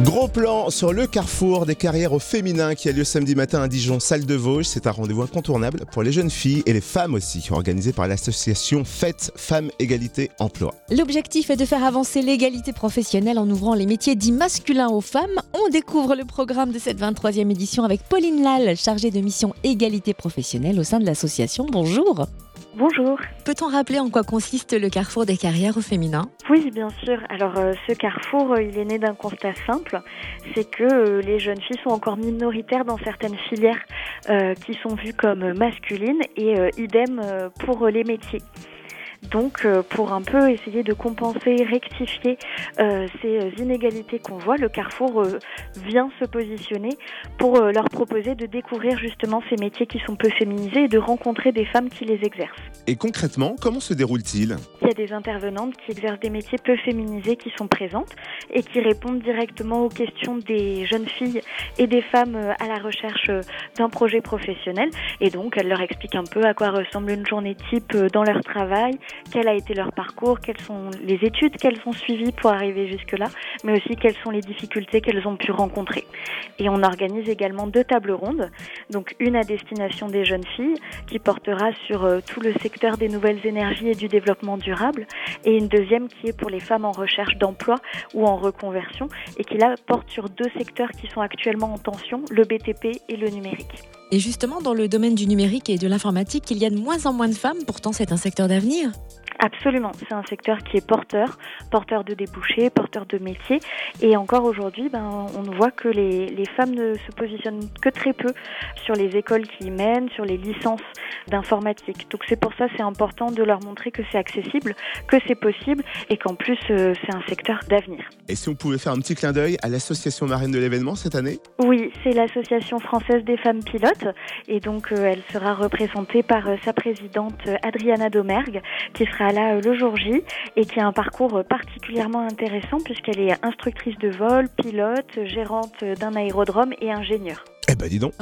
Gros plan sur le carrefour des carrières au féminin qui a lieu samedi matin à Dijon, salle de Vosges. C'est un rendez-vous incontournable pour les jeunes filles et les femmes aussi, organisé par l'association Fête Femmes Égalité Emploi. L'objectif est de faire avancer l'égalité professionnelle en ouvrant les métiers dits masculins aux femmes. On découvre le programme de cette 23e édition avec Pauline Lal, chargée de mission égalité professionnelle au sein de l'association. Bonjour. Bonjour. Peut-on rappeler en quoi consiste le carrefour des carrières au féminin? Oui, bien sûr. Alors euh, ce carrefour, euh, il est né d'un constat simple, c'est que euh, les jeunes filles sont encore minoritaires dans certaines filières qui sont vues comme masculines et idem pour les métiers. Donc, euh, pour un peu essayer de compenser, rectifier euh, ces inégalités qu'on voit, le Carrefour euh, vient se positionner pour leur proposer de découvrir justement ces métiers qui sont peu féminisés et de rencontrer des femmes qui les exercent. Et concrètement, comment se déroule-t-il? Il y a des intervenantes qui exercent des métiers peu féminisés qui sont présentes et qui répondent directement aux questions des jeunes filles et des femmes à la recherche d'un projet professionnel. Et donc, elles leur expliquent un peu à quoi ressemble une journée type dans leur travail, quel a été leur parcours, quelles sont les études qu'elles ont suivies pour arriver jusque-là, mais aussi quelles sont les difficultés qu'elles ont pu rencontrer. Et on organise également deux tables rondes, donc une à destination des jeunes filles qui portera sur euh, tout le secteur des nouvelles énergies et du développement durable, et une deuxième qui est pour les femmes en recherche d'emploi ou en reconversion, et qui là porte sur deux secteurs qui sont actuellement en tension, le BTP et le numérique. Et justement, dans le domaine du numérique et de l'informatique, il y a de moins en moins de femmes, pourtant c'est un secteur d'avenir. Absolument, c'est un secteur qui est porteur, porteur de débouchés, porteur de métiers. Et encore aujourd'hui, ben, on voit que les, les, femmes ne se positionnent que très peu sur les écoles qui y mènent, sur les licences d'informatique. Donc c'est pour ça c'est important de leur montrer que c'est accessible, que c'est possible et qu'en plus euh, c'est un secteur d'avenir. Et si on pouvait faire un petit clin d'œil à l'association marraine de l'événement cette année? Oui, c'est l'association française des femmes pilotes et donc euh, elle sera représentée par euh, sa présidente Adriana Domergue qui sera là euh, le jour J et qui a un parcours euh, particulièrement intéressant puisqu'elle est instructrice de vol, pilote, gérante d'un aérodrome et ingénieure. Eh ben dis donc.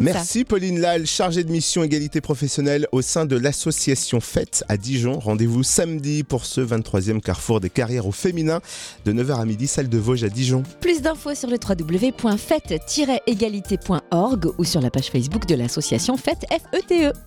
Merci Pauline Lal, chargée de mission égalité professionnelle au sein de l'association Fête à Dijon. Rendez-vous samedi pour ce 23e carrefour des carrières au féminin de 9h à midi, salle de Vosges à Dijon. Plus d'infos sur le www.fête-égalité.org ou sur la page Facebook de l'association Fête FETE.